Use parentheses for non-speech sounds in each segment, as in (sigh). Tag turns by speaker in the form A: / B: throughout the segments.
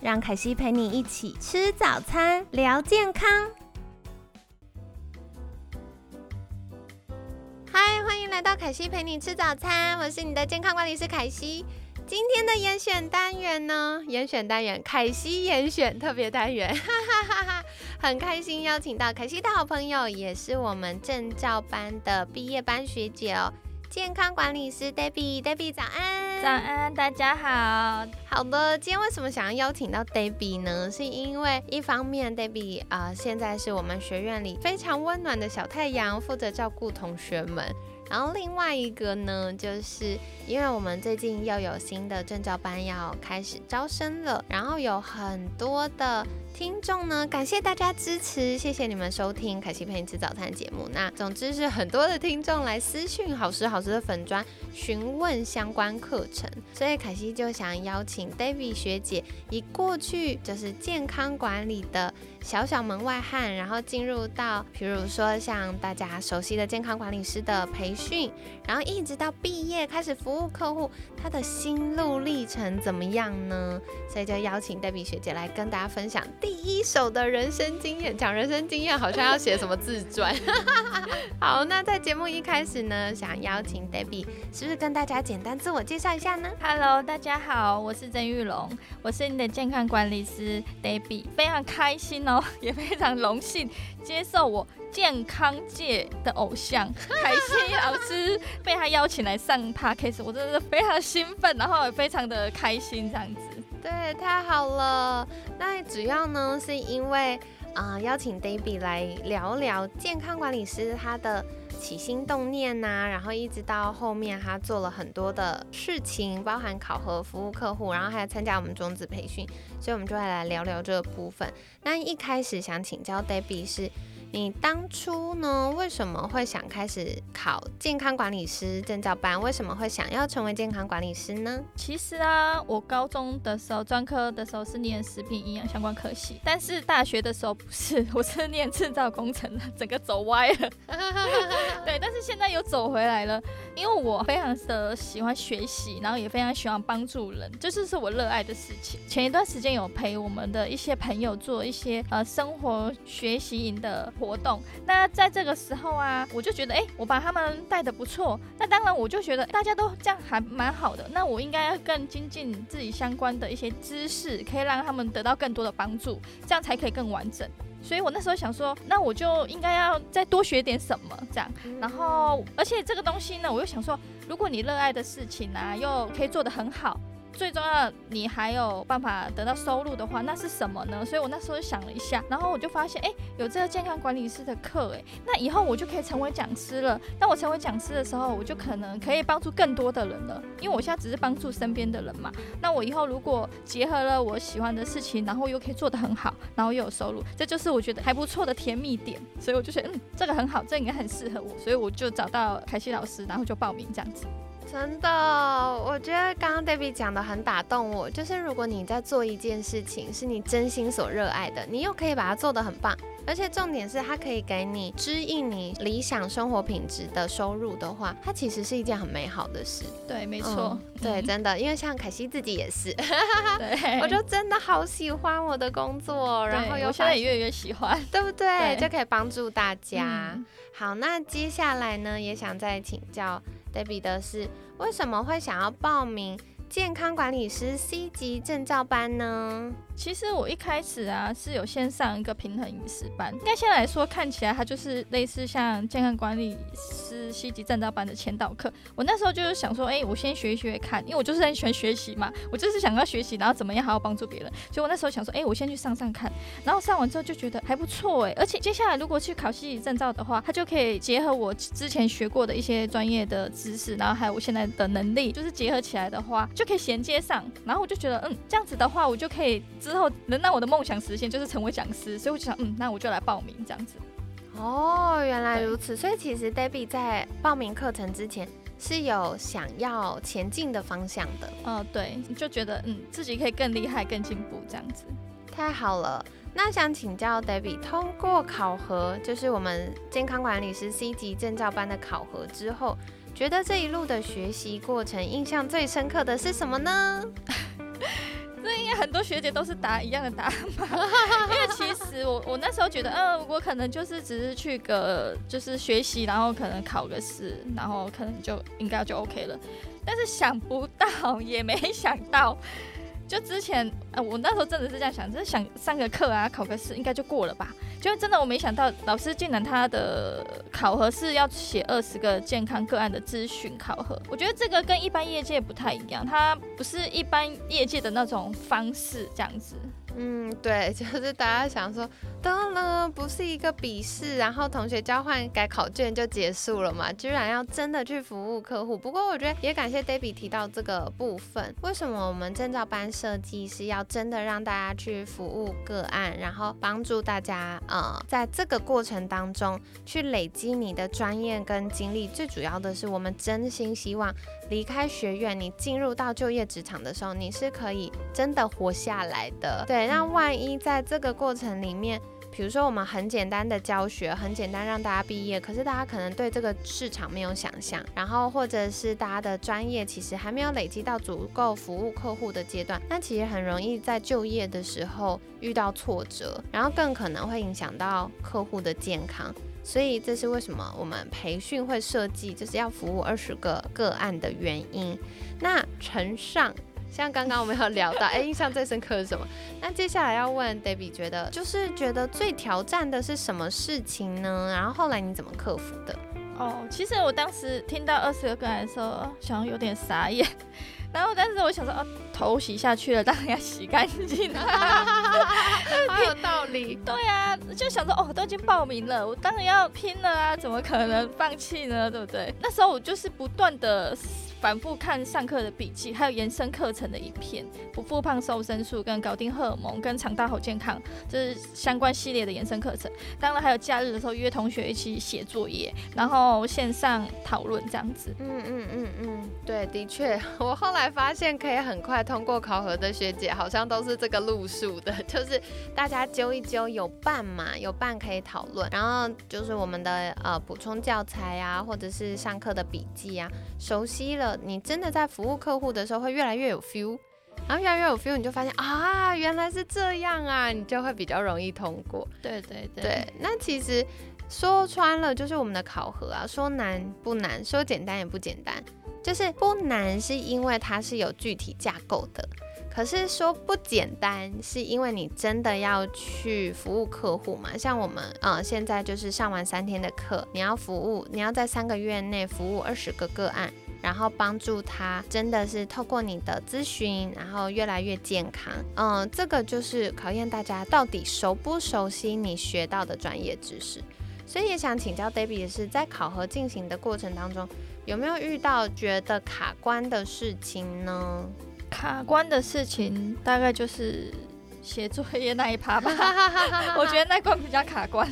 A: 让凯西陪你一起吃早餐，聊健康。嗨，欢迎来到凯西陪你吃早餐，我是你的健康管理师凯西。今天的严选单元呢，严选单元凯西严选特别单元，哈哈哈哈！很开心邀请到凯西的好朋友，也是我们证照班的毕业班学姐哦。健康管理师 Debbie，Debbie 早安，
B: 早安，大家好。
A: 好的，今天为什么想要邀请到 Debbie 呢？是因为一方面，Debbie 啊，现在是我们学院里非常温暖的小太阳，负责照顾同学们。然后另外一个呢，就是因为我们最近又有新的证照班要开始招生了，然后有很多的。听众呢，感谢大家支持，谢谢你们收听凯西陪你吃早餐节目。那总之是很多的听众来私讯好时好时的粉砖询问相关课程，所以凯西就想邀请 David 学姐，以过去就是健康管理的小小门外汉，然后进入到比如说像大家熟悉的健康管理师的培训，然后一直到毕业开始服务客户，他的心路历程怎么样呢？所以就邀请 David 学姐来跟大家分享。第一手的人生经验，讲人生经验好像要写什么自传。(laughs) 好，那在节目一开始呢，想邀请 Debbie，是是跟大家简单自我介绍一下呢
B: ？Hello，大家好，我是曾玉龙，我是你的健康管理师 Debbie，非常开心哦，也非常荣幸接受我健康界的偶像凯西老师被他邀请来上 Podcast，我真的是非常兴奋，然后也非常的开心这样子。
A: 对，太好了。那主要呢，是因为啊，邀请 Debbie 来聊聊健康管理师他的起心动念呐，然后一直到后面他做了很多的事情，包含考核、服务客户，然后还有参加我们种子培训，所以我们就会来聊聊这个部分。那一开始想请教 Debbie 是。你当初呢，为什么会想开始考健康管理师证照班？为什么会想要成为健康管理师呢？
B: 其实啊，我高中的时候，专科的时候是念食品营养相关科系，但是大学的时候不是，我是念制造工程的，整个走歪了。(laughs) 对，但是现在又走回来了，因为我非常的喜欢学习，然后也非常喜欢帮助人，就是是我热爱的事情。前一段时间有陪我们的一些朋友做一些呃生活学习营的。活动，那在这个时候啊，我就觉得，哎，我把他们带的不错，那当然我就觉得大家都这样还蛮好的，那我应该要更精进自己相关的一些知识，可以让他们得到更多的帮助，这样才可以更完整。所以我那时候想说，那我就应该要再多学点什么，这样。然后，而且这个东西呢，我又想说，如果你热爱的事情啊，又可以做得很好。最重要，你还有办法得到收入的话，那是什么呢？所以我那时候想了一下，然后我就发现，哎，有这个健康管理师的课，哎，那以后我就可以成为讲师了。那我成为讲师的时候，我就可能可以帮助更多的人了。因为我现在只是帮助身边的人嘛。那我以后如果结合了我喜欢的事情，然后又可以做得很好，然后又有收入，这就是我觉得还不错的甜蜜点。所以我就觉得，嗯，这个很好，这应该很适合我。所以我就找到凯西老师，然后就报名这样子。
A: 真的，我觉得刚刚 Debbie 讲的很打动我。就是如果你在做一件事情，是你真心所热爱的，你又可以把它做得很棒，而且重点是它可以给你指引你理想生活品质的收入的话，它其实是一件很美好的事。
B: 对，没错，
A: 对，(laughs) 真的，因为像凯西自己也是，
B: 对，(laughs)
A: 我就真的好喜欢我的工作，然后
B: 我现在也越来越喜欢，(laughs)
A: 对不对？就可以帮助大家。好，那接下来呢，也想再请教。Debbie 的是为什么会想要报名健康管理师 C 级证照班呢？
B: 其实我一开始啊是有先上一个平衡饮食班，应该先来说看起来它就是类似像健康管理师 C 级证照班的前导课。我那时候就是想说，哎，我先学一学看，因为我就是很喜欢学习嘛，我就是想要学习，然后怎么样还要帮助别人。所以我那时候想说，哎，我先去上上看，然后上完之后就觉得还不错哎，而且接下来如果去考 C 级证照的话，它就可以结合我之前学过的一些专业的知识，然后还有我现在的能力，就是结合起来的话，就可以衔接上。然后我就觉得，嗯，这样子的话，我就可以之后能让我的梦想实现，就是成为讲师。所以我就想，嗯，那我就来报名这样子。
A: 哦，原来如此。所以其实 Debbie 在报名课程之前是有想要前进的方向的。
B: 哦，对，就觉得嗯自己可以更厉害、更进步这样子。
A: 太好了。那想请教 Debbie，通过考核，就是我们健康管理师 C 级证照班的考核之后，觉得这一路的学习过程，印象最深刻的是什么呢？(laughs)
B: 这应该很多学姐都是答一样的答案吧？(laughs) 因为其实我我那时候觉得，嗯，我可能就是只是去个就是学习，然后可能考个试，然后可能就应该就 OK 了。但是想不到，也没想到。就之前，呃，我那时候真的是这样想，就是想上个课啊，考个试应该就过了吧。就真的我没想到，老师竟然他的考核是要写二十个健康个案的咨询考核。我觉得这个跟一般业界不太一样，他不是一般业界的那种方式这样子。
A: 嗯，对，(laughs) 就是大家想说，当然不是一个笔试，然后同学交换改考卷就结束了嘛，居然要真的去服务客户。不过我觉得也感谢 Debbie 提到这个部分，为什么我们证照班设计是要真的让大家去服务个案，然后帮助大家呃在这个过程当中去累积你的专业跟经历。最主要的是，我们真心希望离开学院，你进入到就业职场的时候，你是可以真的活下来的。对。那万一在这个过程里面，比如说我们很简单的教学，很简单让大家毕业，可是大家可能对这个市场没有想象，然后或者是大家的专业其实还没有累积到足够服务客户的阶段，那其实很容易在就业的时候遇到挫折，然后更可能会影响到客户的健康。所以这是为什么我们培训会设计就是要服务二十个个案的原因。那承上。像刚刚我们有聊到，(laughs) 哎，印象最深刻是什么？那接下来要问 Debbie，觉得就是觉得最挑战的是什么事情呢？然后后来你怎么克服的？
B: 哦，其实我当时听到二十个个案的时候，想有点傻眼。然后，但是我想说，哦，头洗下去了，当然要洗干净啊。(laughs) (laughs)
A: 好有道理。
B: 对啊，就想说，哦，都已经报名了，我当然要拼了啊，怎么可能放弃呢？对不对？那时候我就是不断的。反复看上课的笔记，还有延伸课程的影片，不复胖瘦身术跟搞定荷尔蒙跟肠道好健康，这是相关系列的延伸课程。当然还有假日的时候约同学一起写作业，然后线上讨论这样子。
A: 嗯嗯嗯嗯，对，的确，我后来发现可以很快通过考核的学姐，好像都是这个路数的，(laughs) 就是大家揪一揪，有伴嘛，有伴可以讨论，然后就是我们的呃补充教材啊，或者是上课的笔记啊，熟悉了。你真的在服务客户的时候会越来越有 feel，然后越来越有 feel，你就发现啊，原来是这样啊，你就会比较容易通过。
B: 对对
A: 对，那其实说穿了就是我们的考核啊，说难不难，说简单也不简单，就是不难是因为它是有具体架构的。可是说不简单，是因为你真的要去服务客户嘛？像我们，呃，现在就是上完三天的课，你要服务，你要在三个月内服务二十个个案，然后帮助他，真的是透过你的咨询，然后越来越健康。嗯，这个就是考验大家到底熟不熟悉你学到的专业知识。所以也想请教 Debbie 的是，在考核进行的过程当中，有没有遇到觉得卡关的事情呢？
B: 卡关的事情大概就是写作业那一趴吧，(laughs) 我觉得那关比较卡关。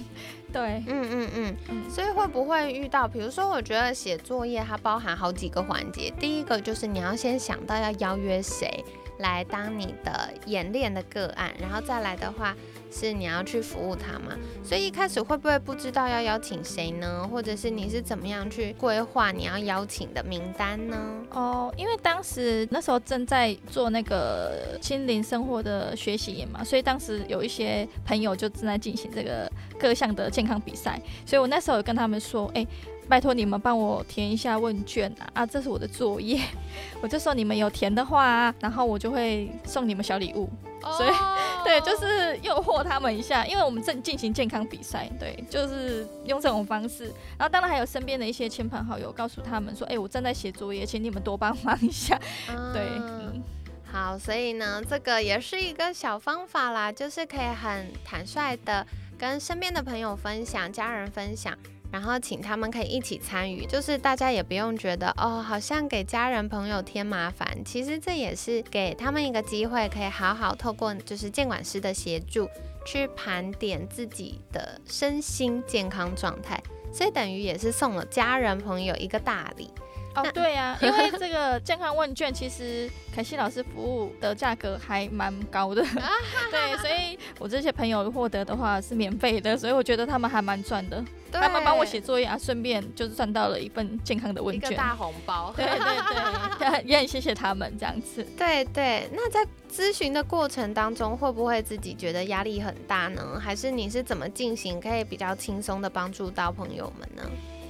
B: 对，
A: 嗯嗯嗯，所以会不会遇到？比如说，我觉得写作业它包含好几个环节，第一个就是你要先想到要邀约谁来当你的演练的个案，然后再来的话。是你要去服务他嘛？所以一开始会不会不知道要邀请谁呢？或者是你是怎么样去规划你要邀请的名单呢？
B: 哦，因为当时那时候正在做那个心灵生活的学习营嘛，所以当时有一些朋友就正在进行这个各项的健康比赛，所以我那时候有跟他们说，哎。拜托你们帮我填一下问卷啊！啊，这是我的作业，(laughs) 我就说你们有填的话，然后我就会送你们小礼物。所以，(laughs) 对，就是诱惑他们一下，因为我们正进行健康比赛，对，就是用这种方式。然后，当然还有身边的一些亲朋好友，告诉他们说，哎，我正在写作业，请你们多帮忙一下。(laughs) 对，嗯，
A: 好，所以呢，这个也是一个小方法啦，就是可以很坦率的跟身边的朋友分享、家人分享。然后请他们可以一起参与，就是大家也不用觉得哦，好像给家人朋友添麻烦，其实这也是给他们一个机会，可以好好透过就是监管师的协助，去盘点自己的身心健康状态，所以等于也是送了家人朋友一个大礼。
B: 哦，对呀，(laughs) 因为这个健康问卷其实凯西老师服务的价格还蛮高的，(laughs) 对，所以我这些朋友获得的话是免费的，所以我觉得他们还蛮赚的。他们帮我写作业啊，顺便就是赚到了一份健康的问卷，
A: 一个大红包。
B: 对对对，(laughs) 也很谢谢他们这样子。
A: 对对，那在咨询的过程当中，会不会自己觉得压力很大呢？还是你是怎么进行，可以比较轻松的帮助到朋友们呢？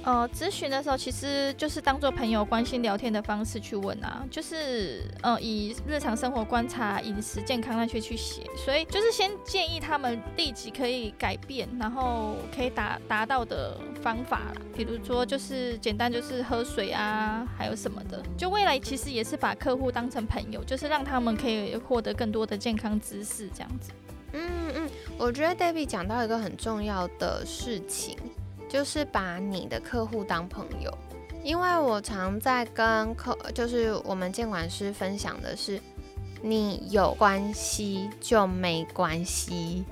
B: 呃，咨询的时候其实就是当做朋友关心聊天的方式去问啊，就是呃以日常生活观察、饮食健康那些去写，所以就是先建议他们立即可以改变，然后可以达达到的方法啦，比如说就是简单就是喝水啊，还有什么的，就未来其实也是把客户当成朋友，就是让他们可以获得更多的健康知识这样子。
A: 嗯嗯，我觉得 Debbie 讲到一个很重要的事情。就是把你的客户当朋友，因为我常在跟客，就是我们监管师分享的是，你有关系就没关系。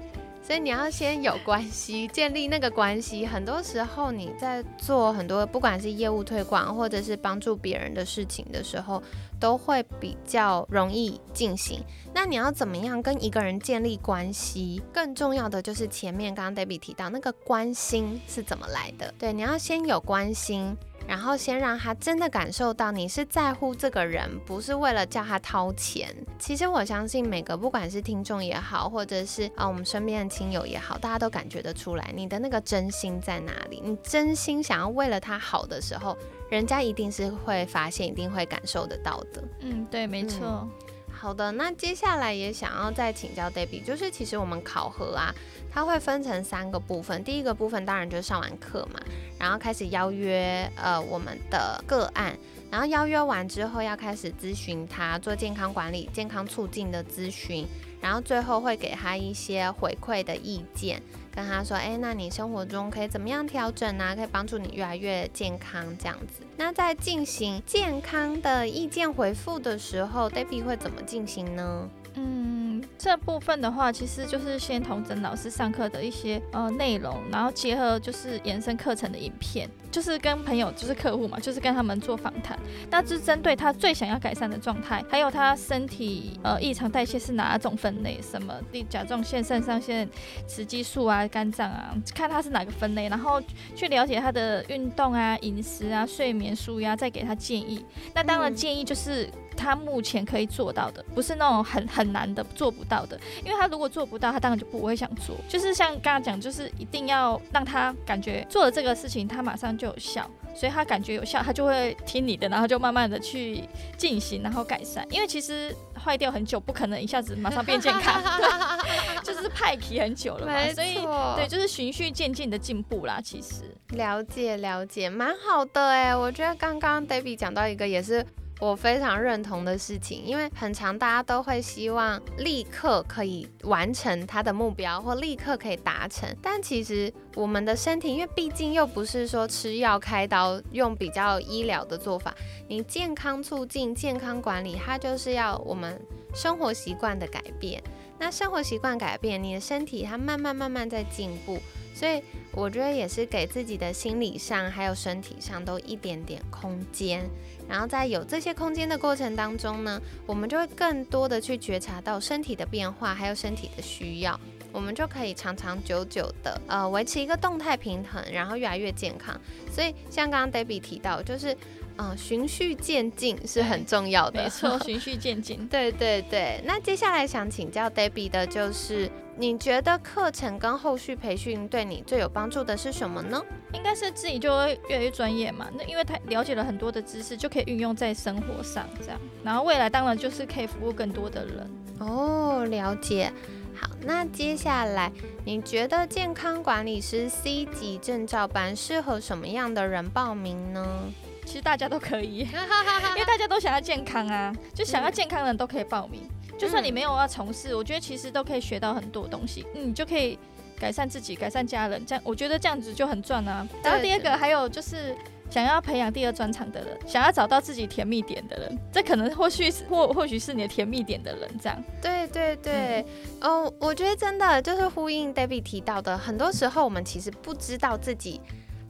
A: 所以你要先有关系，建立那个关系。很多时候你在做很多不管是业务推广或者是帮助别人的事情的时候，都会比较容易进行。那你要怎么样跟一个人建立关系？更重要的就是前面刚刚 Debbie 提到那个关心是怎么来的？对，你要先有关心。然后先让他真的感受到你是在乎这个人，不是为了叫他掏钱。其实我相信每个不管是听众也好，或者是啊我们身边的亲友也好，大家都感觉得出来你的那个真心在哪里。你真心想要为了他好的时候，人家一定是会发现，一定会感受得到的。
B: 嗯，对，没错。
A: 好的，那接下来也想要再请教 Debbie，就是其实我们考核啊，它会分成三个部分。第一个部分当然就是上完课嘛，然后开始邀约呃我们的个案，然后邀约完之后要开始咨询他做健康管理、健康促进的咨询，然后最后会给他一些回馈的意见。跟他说，哎，那你生活中可以怎么样调整呢？可以帮助你越来越健康这样子。那在进行健康的意见回复的时候，Debbie 会怎么进行呢？
B: 嗯，这部分的话，其实就是先同整老师上课的一些呃内容，然后结合就是延伸课程的影片，就是跟朋友，就是客户嘛，就是跟他们做访谈，那就是针对他最想要改善的状态，还有他身体呃异常代谢是哪种分类，什么地甲状腺、肾上腺、雌激素啊、肝脏啊，看他是哪个分类，然后去了解他的运动啊、饮食啊、睡眠、舒压，再给他建议。那当然建议就是。他目前可以做到的，不是那种很很难的做不到的，因为他如果做不到，他当然就不会想做。就是像刚刚讲，就是一定要让他感觉做了这个事情，他马上就有效，所以他感觉有效，他就会听你的，然后就慢慢的去进行，然后改善。因为其实坏掉很久，不可能一下子马上变健康，(laughs) 就是派皮很久了嘛。所以对，就是循序渐进的进步啦。其实
A: 了解了解，蛮好的哎，我觉得刚刚 David 讲到一个也是。我非常认同的事情，因为很长，大家都会希望立刻可以完成他的目标，或立刻可以达成。但其实我们的身体，因为毕竟又不是说吃药开刀，用比较医疗的做法，你健康促进、健康管理，它就是要我们生活习惯的改变。那生活习惯改变，你的身体它慢慢慢慢在进步。所以我觉得也是给自己的心理上还有身体上都一点点空间，然后在有这些空间的过程当中呢，我们就会更多的去觉察到身体的变化，还有身体的需要，我们就可以长长久久的呃维持一个动态平衡，然后越来越健康。所以像刚刚 Debbie 提到，就是。嗯，循序渐进是很重要的，
B: 没错，(laughs) 循序渐进。
A: 对对对，那接下来想请教 Debbie 的就是，你觉得课程跟后续培训对你最有帮助的是什么呢？
B: 应该是自己就会越来越专业嘛，那因为他了解了很多的知识，就可以运用在生活上，这样，然后未来当然就是可以服务更多的人。
A: 哦，了解。好，那接下来你觉得健康管理师 C 级证照班适合什么样的人报名呢？
B: 其实大家都可以，(laughs) 因为大家都想要健康啊，就想要健康的人都可以报名。就算你没有要从事，我觉得其实都可以学到很多东西。嗯就可以改善自己，改善家人，这样我觉得这样子就很赚啊。然后第二个还有就是。想要培养第二专长的人，想要找到自己甜蜜点的人，这可能或许是或或许是你的甜蜜点的人，这样。
A: 对对对，哦，我觉得真的就是呼应 David 提到的，很多时候我们其实不知道自己。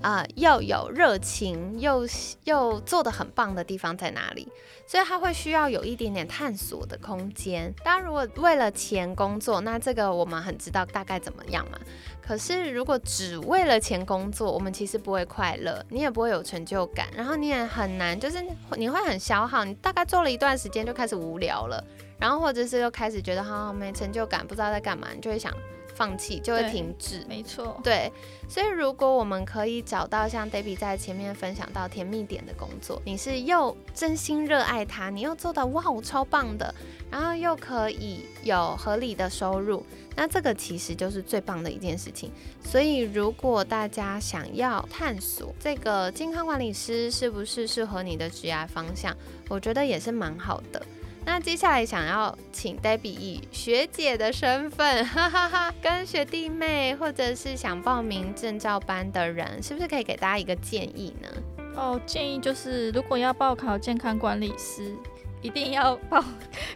A: 啊、又有热情，又又做的很棒的地方在哪里？所以他会需要有一点点探索的空间。当然，如果为了钱工作，那这个我们很知道大概怎么样嘛。可是如果只为了钱工作，我们其实不会快乐，你也不会有成就感，然后你也很难，就是你会很消耗，你大概做了一段时间就开始无聊了。然后或者是又开始觉得好没成就感，不知道在干嘛，你就会想放弃，就会停滞。
B: 没错，
A: 对，所以如果我们可以找到像 Debbie 在前面分享到甜蜜点的工作，你是又真心热爱它，你又做到哇，我超棒的，然后又可以有合理的收入，那这个其实就是最棒的一件事情。所以如果大家想要探索这个健康管理师是不是适合你的职业方向，我觉得也是蛮好的。那接下来想要请 Debbie 以学姐的身份，(laughs) 哈哈哈，跟学弟妹或者是想报名证照班的人，是不是可以给大家一个建议呢？
B: 哦，建议就是如果要报考健康管理师，一定要报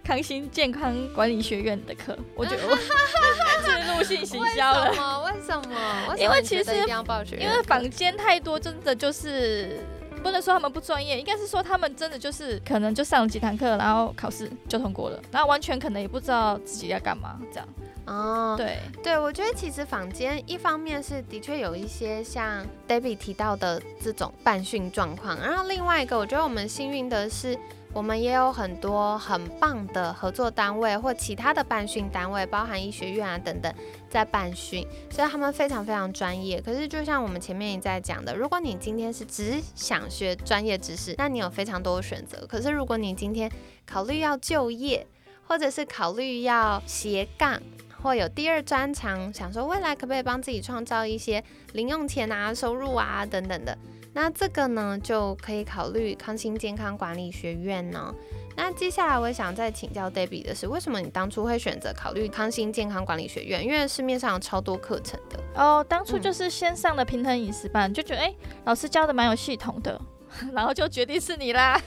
B: 康心健康管理学院的课。(laughs) 我觉得我 (laughs) 自入性行销了
A: 为。什么？为什么？
B: 因为其实因为
A: 课
B: 坊间太多，真的就是不能说他们不专业，应该是说他们真的就是可能就上了几堂课，然后考试就通过了，然后完全可能也不知道自己要干嘛，这样。
A: 哦，
B: 对，
A: 对，我觉得其实坊间一方面是的确有一些像 Debbie 提到的这种办训状况，然后另外一个我觉得我们幸运的是，我们也有很多很棒的合作单位或其他的办训单位，包含医学院啊等等在办训，所以他们非常非常专业。可是就像我们前面也在讲的，如果你今天是只想学专业知识，那你有非常多的选择。可是如果你今天考虑要就业，或者是考虑要斜杠。或有第二专长，想说未来可不可以帮自己创造一些零用钱啊、收入啊等等的，那这个呢就可以考虑康心健康管理学院呢。那接下来我也想再请教 Debbie 的是，为什么你当初会选择考虑康心健康管理学院？因为市面上有超多课程的。
B: 哦，当初
A: 嗯
B: 就是先上的平衡饮食班，就觉得哎、老师教的蛮有系统的，(laughs) 然后就决定是你啦。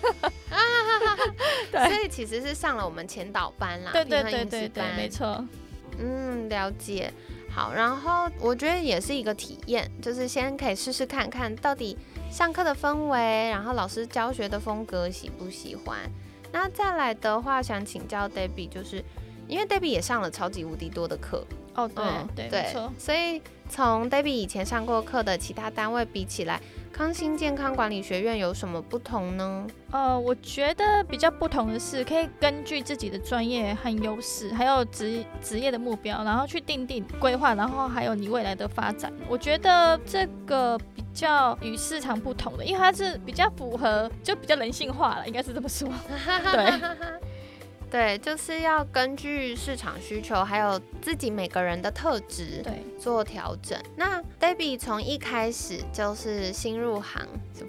B: 啊 (laughs) 对
A: 所以其实是上了我们前导班啦，
B: 对对对对对，没错。
A: 嗯，了解。好，然后我觉得也是一个体验，就是先可以试试看看到底上课的氛围，然后老师教学的风格喜不喜欢。那再来的话，想请教 Debbie，就是因为 Debbie 也上了超级无敌多的课，
B: 哦，对、
A: 嗯
B: 对。
A: 所以从 Debbie 以前上过课的其他单位比起来，康心健康管理学院有什么不同呢？
B: 呃，我觉得比较不同的是，可以根据自己的专业和优势，还有职职业的目标，然后去定定规划，然后还有你未来的发展。我觉得这个比较与市场不同的，因为它是比较符合，就比较人性化了，应该是这么说。(laughs) 对
A: 对，就是要根据市场需求，还有自己每个人的特质，
B: 对，
A: 做调整。那 Debbie 从一开始就是新入行，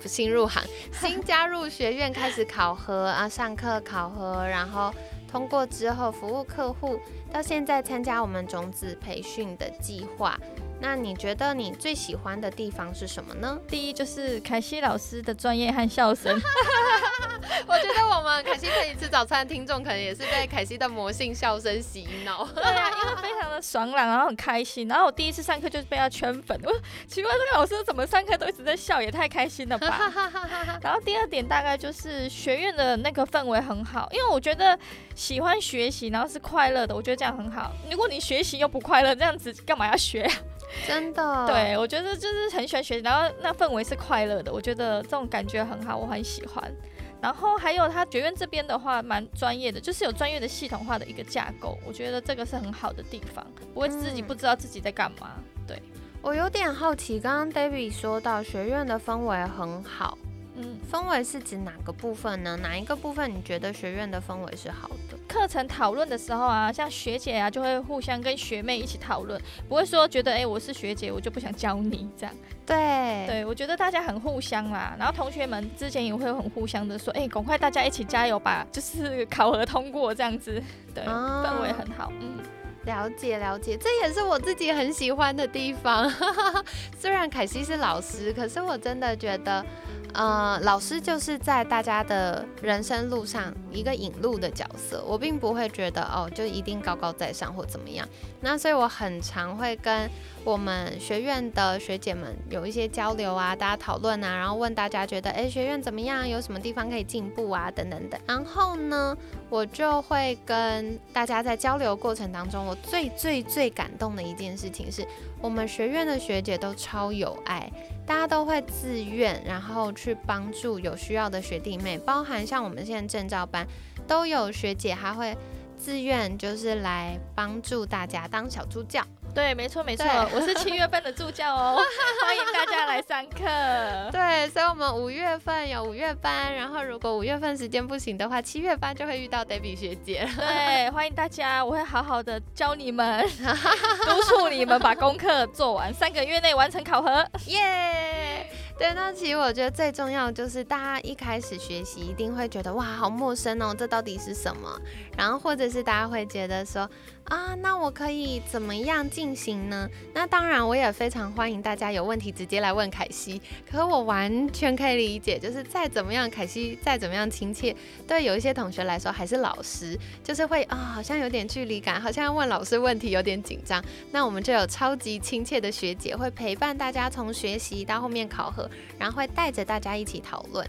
A: 不新入行，(laughs) 新加入学院开始考核啊，上课考核，然后通过之后服务客户，到现在参加我们种子培训的计划。那你觉得你最喜欢的地方是什么呢？
B: 第一就是凯西老师的专业和笑声，(laughs)
A: 我觉得我们凯西陪你吃早餐的听众可能也是被凯西的魔性笑声洗脑。(laughs)
B: 对啊，因为非常的爽朗，然后很开心。然后我第一次上课就是被他圈粉，我说奇怪这个老师怎么上课都一直在笑，也太开心了吧。(laughs) 然后第二点大概就是学院的那个氛围很好，因为我觉得喜欢学习，然后是快乐的，我觉得这样很好。如果你学习又不快乐，这样子干嘛要学？(laughs)
A: 真的，
B: 对我觉得就是很喜欢学习，然后那氛围是快乐的，我觉得这种感觉很好，我很喜欢。然后还有他学院这边的话，蛮专业的，就是有专业的系统化的一个架构，我觉得这个是很好的地方，不会自己
A: 嗯
B: 不知道自己在干嘛。对，
A: 我有点好奇，刚刚 David 说到学院的氛围很好，
B: 嗯，
A: 氛围是指哪个部分呢？哪一个部分你觉得学院的氛围是好的？
B: 课程讨论的时候啊，像学姐啊，就会互相跟学妹一起讨论，不会说觉得哎、诶我是学姐，我就不想教你这样。
A: 对，
B: 对，我觉得大家很互相啦，然后同学们之前也会很互相的说，哎、赶快大家一起加油吧，就是考核通过这样子，对，
A: 啊
B: 氛围很好，嗯，
A: 了解了解，这也是我自己很喜欢的地方。(laughs) 虽然凯西是老师，可是我真的觉得。呃，老师就是在大家的人生路上一个引路的角色，我并不会觉得哦，就一定高高在上或怎么样。那所以我很常会跟我们学院的学姐们有一些交流啊，大家讨论啊，然后问大家觉得，哎，学院怎么样？有什么地方可以进步啊？等等等。然后呢，我就会跟大家在交流过程当中，我最最最感动的一件事情是，我们学院的学姐都超有爱。大家都会自愿，然后去帮助有需要的学弟妹，包含像我们现在证照班都有学姐，她会自愿就是来帮助大家当小助教。
B: 对，没错没错，我是七月份的助教哦，(laughs) 欢迎大家来上课。(laughs)
A: 对，所以我们五月份有五月班，然后如果五月份时间不行的话，七月班就会遇到 Debbie 学姐。
B: 对，欢迎大家，我会好好的教你们，(laughs) 督促你们把功课做完，三个月内完成考核。
A: 耶！对，那其实我觉得最重要就是大家一开始学习一定会觉得哇，好陌生哦，这到底是什么？然后或者是大家会觉得说。啊，那我可以怎么样进行呢？那当然，我也非常欢迎大家有问题直接来问凯西。可我完全可以理解，就是再怎么样，凯西再怎么样亲切，对有一些同学来说还是老师，就是会啊，好像有点距离感，好像问老师问题有点紧张。那我们就有超级亲切的学姐，会陪伴大家从学习到后面考核，然后会带着大家一起讨论。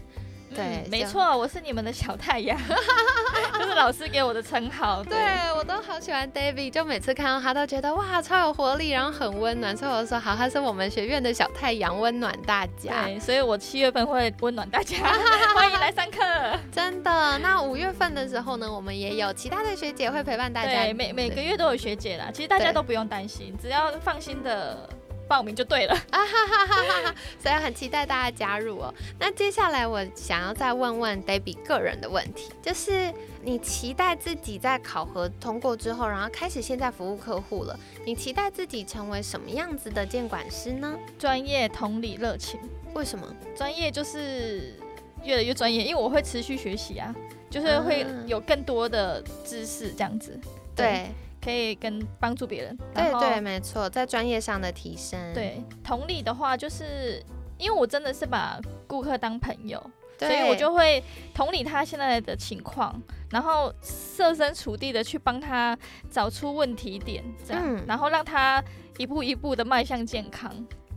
A: 对，
B: 没错，我是你们的小太阳，(laughs) 就是老师给我的称号。
A: 对我都好喜欢 David，就每次看到他都觉得哇，超有活力，然后很温暖，所以我说好，他是我们学院的小太阳，温暖大家。
B: 对，所以我七月份会温暖大家，(laughs) 欢迎来上课。(laughs)
A: 真的，那五月份的时候呢，我们也有其他的学姐会陪伴大家。
B: 对，每每个月都有学姐啦，其实大家都不用担心，只要放心的。报名就对了 (laughs) 啊哈哈
A: 哈哈！所以很期待大家加入哦。那接下来我想要再问问 Debbie 个人的问题，就是你期待自己在考核通过之后，然后开始现在服务客户了，你期待自己成为什么样子的监管师呢？
B: 专业、同理、热情。
A: 为什么？
B: 专业就是越来越专业，因为我会持续学习啊，就是会有更多的知识这样子。
A: 对。
B: 可以跟帮助别人，
A: 对对，没错，在专业上的提升。
B: 对，同理的话，就是因为我真的是把顾客当朋友，所以我就会同理他现在的情况，然后设身处地的去帮他找出问题点，这样，然后让他一步一步的迈向健康。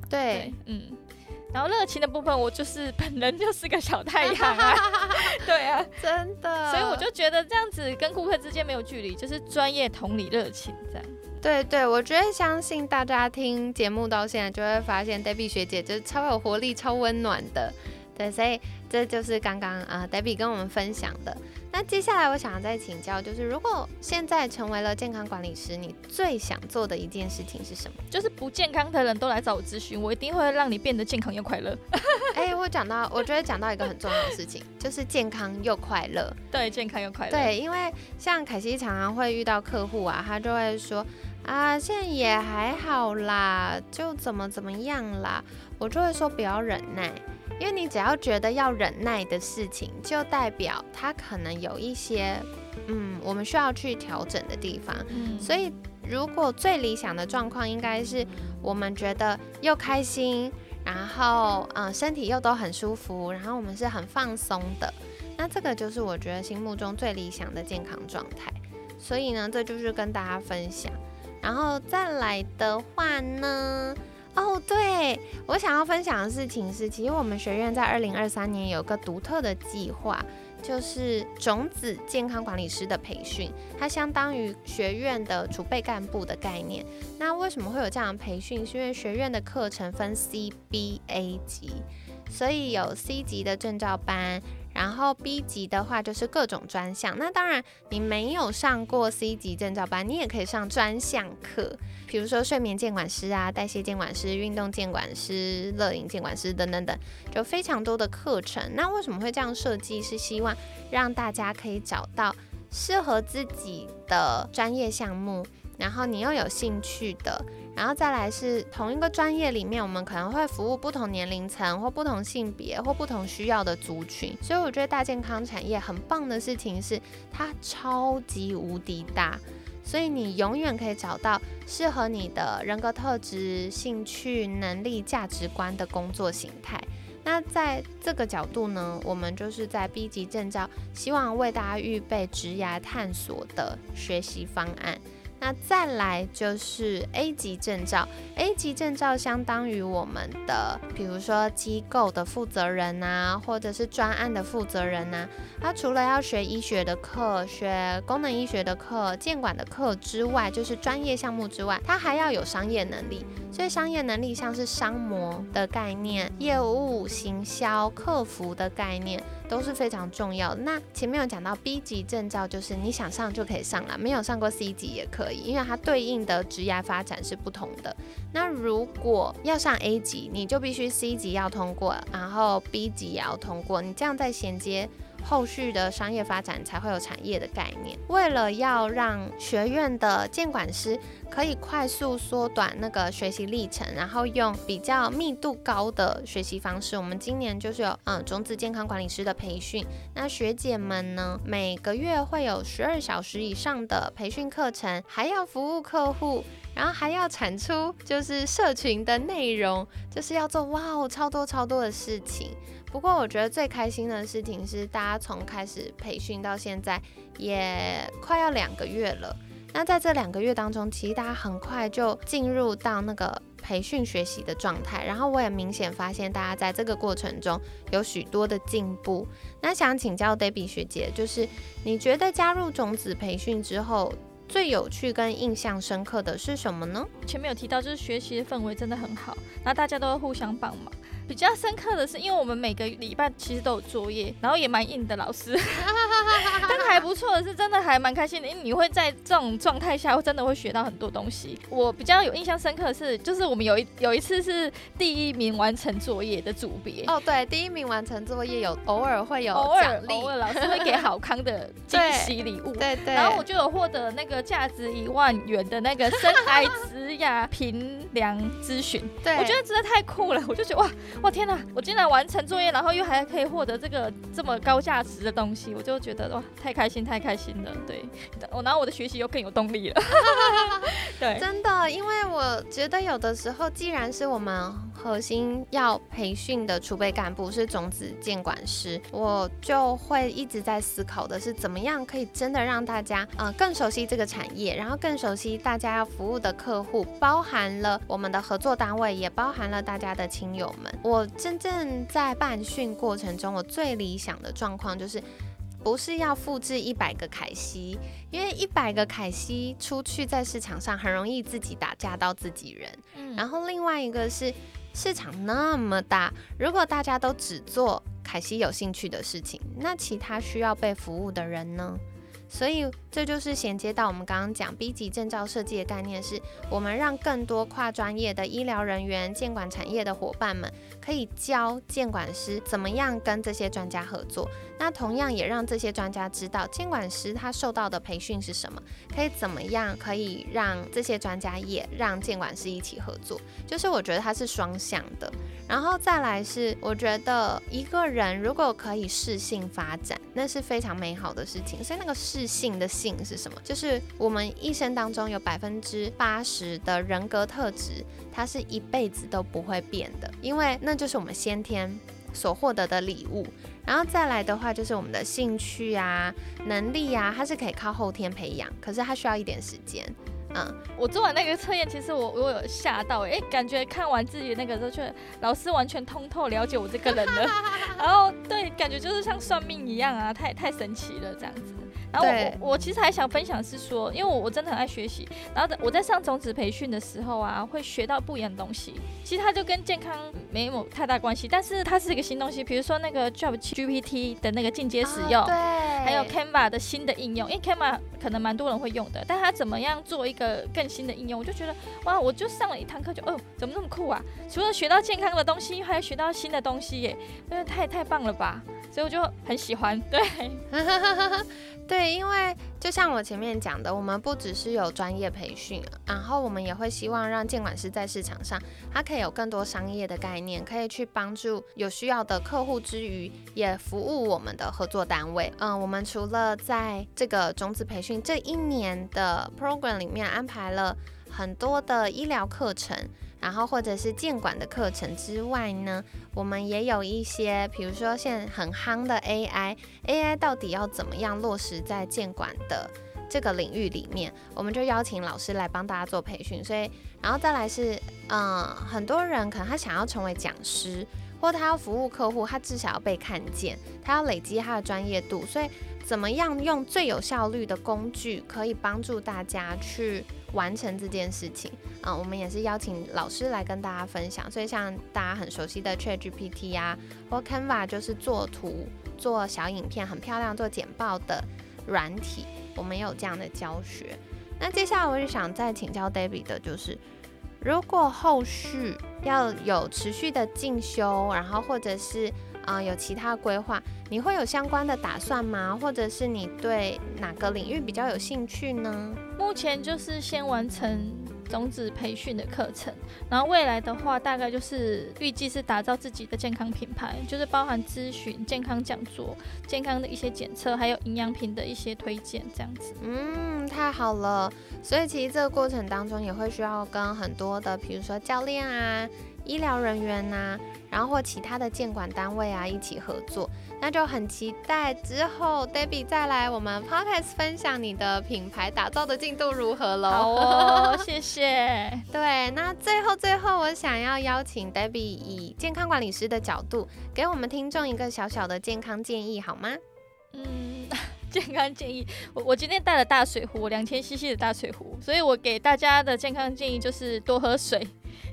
A: 对，
B: 嗯。然后热情的部分，我就是本人就是个小太阳啊，(laughs) 对啊，
A: 真的，
B: 所以我就觉得这样子跟顾客之间没有距离，就是专业、同理、热情这样。
A: 对对，我觉得相信大家听节目到现在就会发现，Debbie 学姐就是超有活力、超温暖的。对，所以这就是刚刚啊，Debbie 跟我们分享的。那接下来我想要再请教，就是如果现在成为了健康管理师，你最想做的一件事情是什么？
B: 就是不健康的人都来找我咨询，我一定会让你变得健康又快乐。(laughs)
A: 哎，我讲到，我觉得讲到一个很重要的事情，就是健康又快乐。
B: 对，健康又快乐。
A: 对，因为像凯西常常会遇到客户啊，他就会说啊，现在也还好啦，就怎么怎么样啦，我就会说不要忍耐。因为你只要觉得要忍耐的事情，就代表它可能有一些，嗯，我们需要去调整的地方。嗯，所以如果最理想的状况，应该是我们觉得又开心，然后嗯，身体又都很舒服，然后我们是很放松的。那这个就是我觉得心目中最理想的健康状态。所以呢，这就是跟大家分享。然后再来的话呢？哦，对我想要分享的事情是，其实我们学院在二零二三年有个独特的计划，就是种子健康管理师的培训，它相当于学院的储备干部的概念。那为什么会有这样的培训？是因为学院的课程分 C、B、A 级，所以有 C 级的证照班。然后 B 级的话就是各种专项，那当然你没有上过 C 级证照班，你也可以上专项课，比如说睡眠监管师啊、代谢监管师、运动监管师、乐营监管师等等等，就非常多的课程。那为什么会这样设计？是希望让大家可以找到适合自己的专业项目，然后你又有兴趣的。然后再来是同一个专业里面，我们可能会服务不同年龄层或不同性别或不同需要的族群，所以我觉得大健康产业很棒的事情是它超级无敌大，所以你永远可以找到适合你的人格特质、兴趣、能力、价值观的工作形态。那在这个角度呢，我们就是在 B 级证照，希望为大家预备职涯探索的学习方案。那再来就是 A 级证照，A 级证照相当于我们的，比如说机构的负责人呐，或者是专案的负责人呐。他除了要学医学的课、学功能医学的课、监管的课之外，就是专业项目之外，他还要有商业能力。所以商业能力像是商模的概念、业务、行销、客服的概念。都是非常重要的。那前面有讲到 B 级证照，就是你想上就可以上了，没有上过 C 级也可以，因为它对应的职业发展是不同的。那如果要上 A 级，你就必须 C 级要通过，然后 B 级也要通过，你这样再衔接。后续的商业发展才会有产业的概念。为了要让学院的监管师可以快速缩短那个学习历程，然后用比较密度高的学习方式，我们今年就是有嗯种子健康管理师的培训。那学姐们呢，每个月会有十二小时以上的培训课程，还要服务客户，然后还要产出就是社群的内容，就是要做哇哦超多超多的事情。不过我觉得最开心的事情是，大家从开始培训到现在也快要两个月了。那在这两个月当中，其实大家很快就进入到那个培训学习的状态。然后我也明显发现，大家在这个过程中有许多的进步。那想请教 Debbie 学姐，就是你觉得加入种子培训之后，最有趣跟印象深刻的是什么呢？
B: 前面有提到，就是学习的氛围真的很好，那大家都会互相帮忙。比较深刻的是，因为我们每个礼拜其实都有作业，然后也蛮硬的老师，(laughs) 但还不错的是，真的还蛮开心的，因为你会在这种状态下，真的会学到很多东西。我比较有印象深刻的是，就是我们有一有一次是第一名完成作业的组别。
A: 哦，对，第一名完成作业有偶尔会有
B: 偶尔偶尔老师会给好康的 (laughs) 惊喜礼物，
A: 对对。
B: 然后我就有获得那个价值一万元的那个生癌植牙平量咨询，
A: 对
B: 我觉得真的太酷了，我就觉得哇。哇天哪！我竟然完成作业，然后又还可以获得这个这么高价值的东西，我就觉得哇，太开心，太开心了。对，我然后我的学习又更有动力了。(laughs) 对，
A: 真的，因为我觉得有的时候，既然是我们核心要培训的储备干部是种子监管师，我就会一直在思考的是，怎么样可以真的让大家呃更熟悉这个产业，然后更熟悉大家要服务的客户，包含了我们的合作单位，也包含了大家的亲友们。我真正在办训过程中，我最理想的状况就是，不是要复制一百个凯西，因为一百个凯西出去在市场上很容易自己打架到自己人。嗯，然后另外一个是市场那么大，如果大家都只做凯西有兴趣的事情，那其他需要被服务的人呢？所以这就是衔接到我们刚刚讲 B 级证照设计的概念，是我们让更多跨专业的医疗人员、监管产业的伙伴们，可以教监管师怎么样跟这些专家合作。那同样也让这些专家知道，监管师他受到的培训是什么，可以怎么样可以让这些专家也让监管师一起合作。就是我觉得它是双向的。然后再来是，我觉得一个人如果可以适性发展，那是非常美好的事情。所以那个适性的性是什么？就是我们一生当中有百分之八十的人格特质，它是一辈子都不会变的，因为那就是我们先天所获得的礼物。然后再来的话，就是我们的兴趣啊、能力啊，它是可以靠后天培养，可是它需要一点时间。
B: 嗯，我做完那个测验，其实我我有吓到，哎，感觉看完自己那个之后，却老师完全通透了解我这个人了。(laughs) 然后对，感觉就是像算命一样啊，太太神奇了这样子。然后我我其实还想分享是说，因为我我真的很爱学习，然后我在上种子培训的时候啊，会学到不一样的东西。其实它就跟健康没有太大关系，但是它是一个新东西。比如说那个 Job GPT 的那个进阶使用，
A: 对，
B: 还有 Canva 的新的应用，因为 Canva 可能蛮多人会用的，但它怎么样做一个更新的应用，我就觉得哇，我就上了一堂课就哦，怎么那么酷啊？除了学到健康的东西，还学到新的东西耶，真的太太棒了吧！所以我就很喜欢，(laughs) 对。(laughs)
A: 对，因为就像我前面讲的，我们不只是有专业培训，然后我们也会希望让监管师在市场上，他可以有更多商业的概念，可以去帮助有需要的客户之余，也服务我们的合作单位。嗯，我们除了在这个种子培训这一年的 program 里面安排了很多的医疗课程。然后或者是监管的课程之外呢，我们也有一些，比如说现在很夯的 AI，AI 到底要怎么样落实在监管的这个领域里面，我们就邀请老师来帮大家做培训。所以，然后再来是，嗯，很多人可能他想要成为讲师，或他要服务客户，他至少要被看见，他要累积他的专业度。所以，怎么样用最有效率的工具，可以帮助大家去。完成这件事情，嗯，我们也是邀请老师来跟大家分享。所以像大家很熟悉的 ChatGPT 呀，或 Canva 就是做图、做小影片很漂亮、做简报的软体，我们有这样的教学。那接下来我就想再请教 David 的就是，如果后续要有持续的进修，然后或者是啊有其他规划，你会有相关的打算吗？或者是你对哪个领域比较有兴趣呢？
B: 目前就是先完成种子培训的课程，然后未来的话，大概就是预计是打造自己的健康品牌，就是包含咨询、健康讲座、健康的一些检测，还有营养品的一些推荐，这样子。
A: 嗯，太好了。所以其实这个过程当中也会需要跟很多的，比如说教练啊。医疗人员呐，然后或其他的监管单位啊一起合作，那就很期待之后 Debbie 再来我们 Podcast 分享你的品牌打造的进度如何喽。
B: 好哦，(laughs) 谢谢。
A: 对，那最后最后我想要邀请 Debbie 以健康管理师的角度，给我们听众一个小小的健康建议好吗？
B: 嗯，健康建议，我我今天带了大水壶，两千 CC 的大水壶，所以我给大家的健康建议就是多喝水。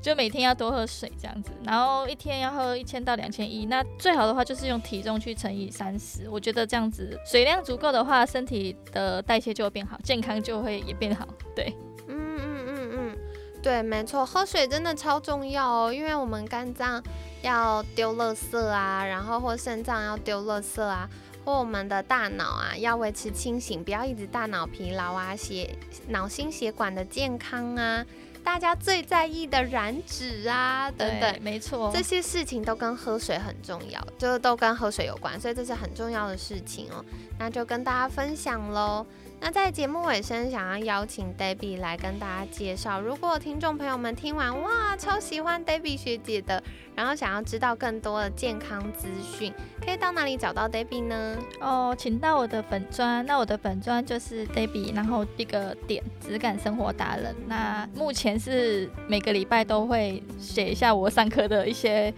B: 就每天要多喝水这样子，然后一天要喝一千到两千一，那最好的话就是用体重去乘以三十，我觉得这样子水量足够的话，身体的代谢就会变好，健康就会也变好。对，
A: 嗯嗯嗯嗯，对，没错，喝水真的超重要哦，因为我们肝脏要丢垃圾啊，然后或肾脏要丢垃圾啊，或我们的大脑啊要维持清醒，不要一直大脑疲劳啊，血脑心血管的健康啊。大家最在意的燃脂啊，等等，
B: 没错，
A: 这些事情都跟喝水很重要，就都跟喝水有关，所以这是很重要的事情哦。那就跟大家分享喽。那在节目尾声，想要邀请 Debbie 来跟大家介绍，如果听众朋友们听完哇，超喜欢 Debbie 学姐的，然后想要知道更多的健康资讯，可以到哪里找到 Debbie 呢？
B: 哦，请到我的粉砖，那我的粉砖就是 Debbie，然后一个点质感生活达人。那目前是每个礼拜都会写一下我上课的一些。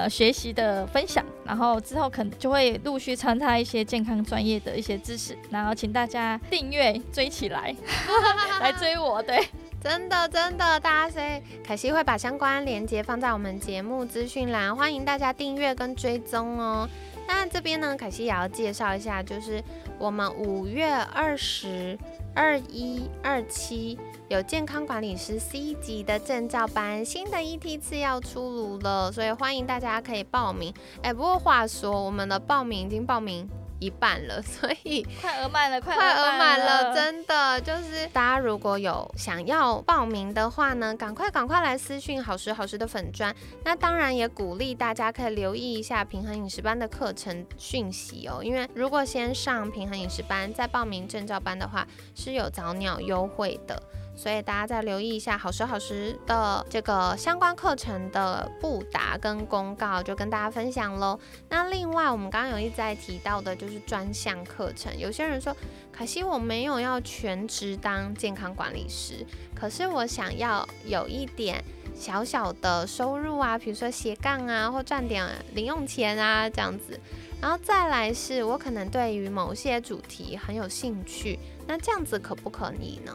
B: 呃，学习的分享，然后之后可能就会陆续穿插一些健康专业的一些知识，然后请大家订阅追起来，(laughs) 来追我，对，
A: 真的真的，大家所以凯西会把相关链接放在我们节目资讯栏，欢迎大家订阅跟追踪哦。那这边呢，凯西也要介绍一下，就是我们五月二十二一二七。有健康管理师 C 级的证照班，新的一梯次要出炉了，所以欢迎大家可以报名。哎，不过话说，我们的报名已经报名一半了，(laughs) 所以
B: 快额满了，快
A: 额
B: 满
A: 了，真的就是大家如果有想要报名的话呢，赶快赶快来私讯好时好时的粉砖。那当然也鼓励大家可以留意一下平衡饮食班的课程讯息哦，因为如果先上平衡饮食班再报名证照班的话，是有早鸟优惠的。所以大家再留意一下好时好时的这个相关课程的布达跟公告，就跟大家分享喽。那另外我们刚刚有一直在提到的就是专项课程，有些人说，可惜我没有要全职当健康管理师，可是我想要有一点小小的收入啊，比如说斜杠啊，或赚点零用钱啊这样子。然后再来是我可能对于某些主题很有兴趣，那这样子可不可以呢？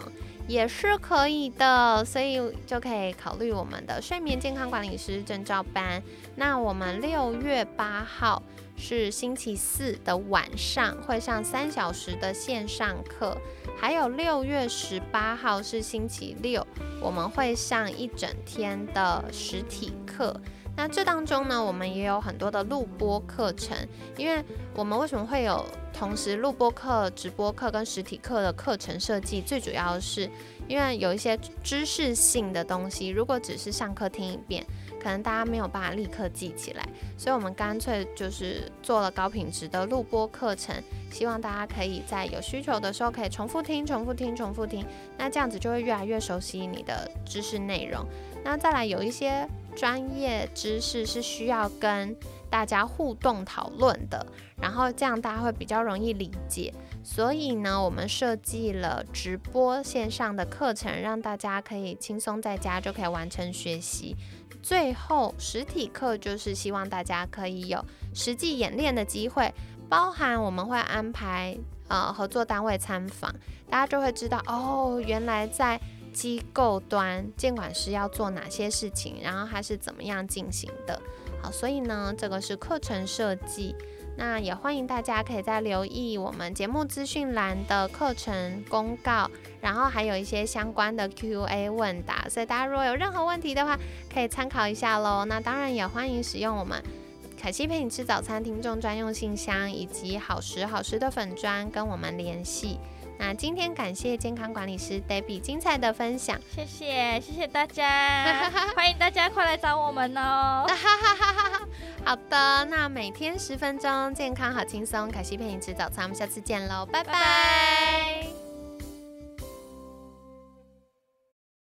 A: 也是可以的，所以就可以考虑我们的睡眠健康管理师证照班。那我们六月八号是星期四的晚上会上三小时的线上课，还有六月十八号是星期六，我们会上一整天的实体课。那这当中呢，我们也有很多的录播课程，因为我们为什么会有同时录播课、直播课跟实体课的课程设计？最主要是因为有一些知识性的东西，如果只是上课听一遍，可能大家没有办法立刻记起来，所以我们干脆就是做了高品质的录播课程，希望大家可以在有需求的时候可以重复听、重复听、重复听，那这样子就会越来越熟悉你的知识内容。那再来有一些。专业知识是需要跟大家互动讨论的，然后这样大家会比较容易理解。所以呢，我们设计了直播线上的课程，让大家可以轻松在家就可以完成学习。最后，实体课就是希望大家可以有实际演练的机会，包含我们会安排呃合作单位参访，大家就会知道哦，原来在。机构端监管师要做哪些事情，然后它是怎么样进行的？好，所以呢，这个是课程设计。那也欢迎大家可以再留意我们节目资讯栏的课程公告，然后还有一些相关的 Q&A 问答。所以大家如果有任何问题的话，可以参考一下喽。那当然也欢迎使用我们凯西陪你吃早餐听众专用信箱，以及好时好时的粉砖跟我们联系。那今天感谢健康管理师 Debbie 精彩的分享，
B: 谢谢谢谢大家，(laughs) 欢迎大家快来找我们哦。(laughs)
A: 好的，那每天十分钟，健康好轻松，凯西陪你吃早餐，我们下次见喽，拜拜。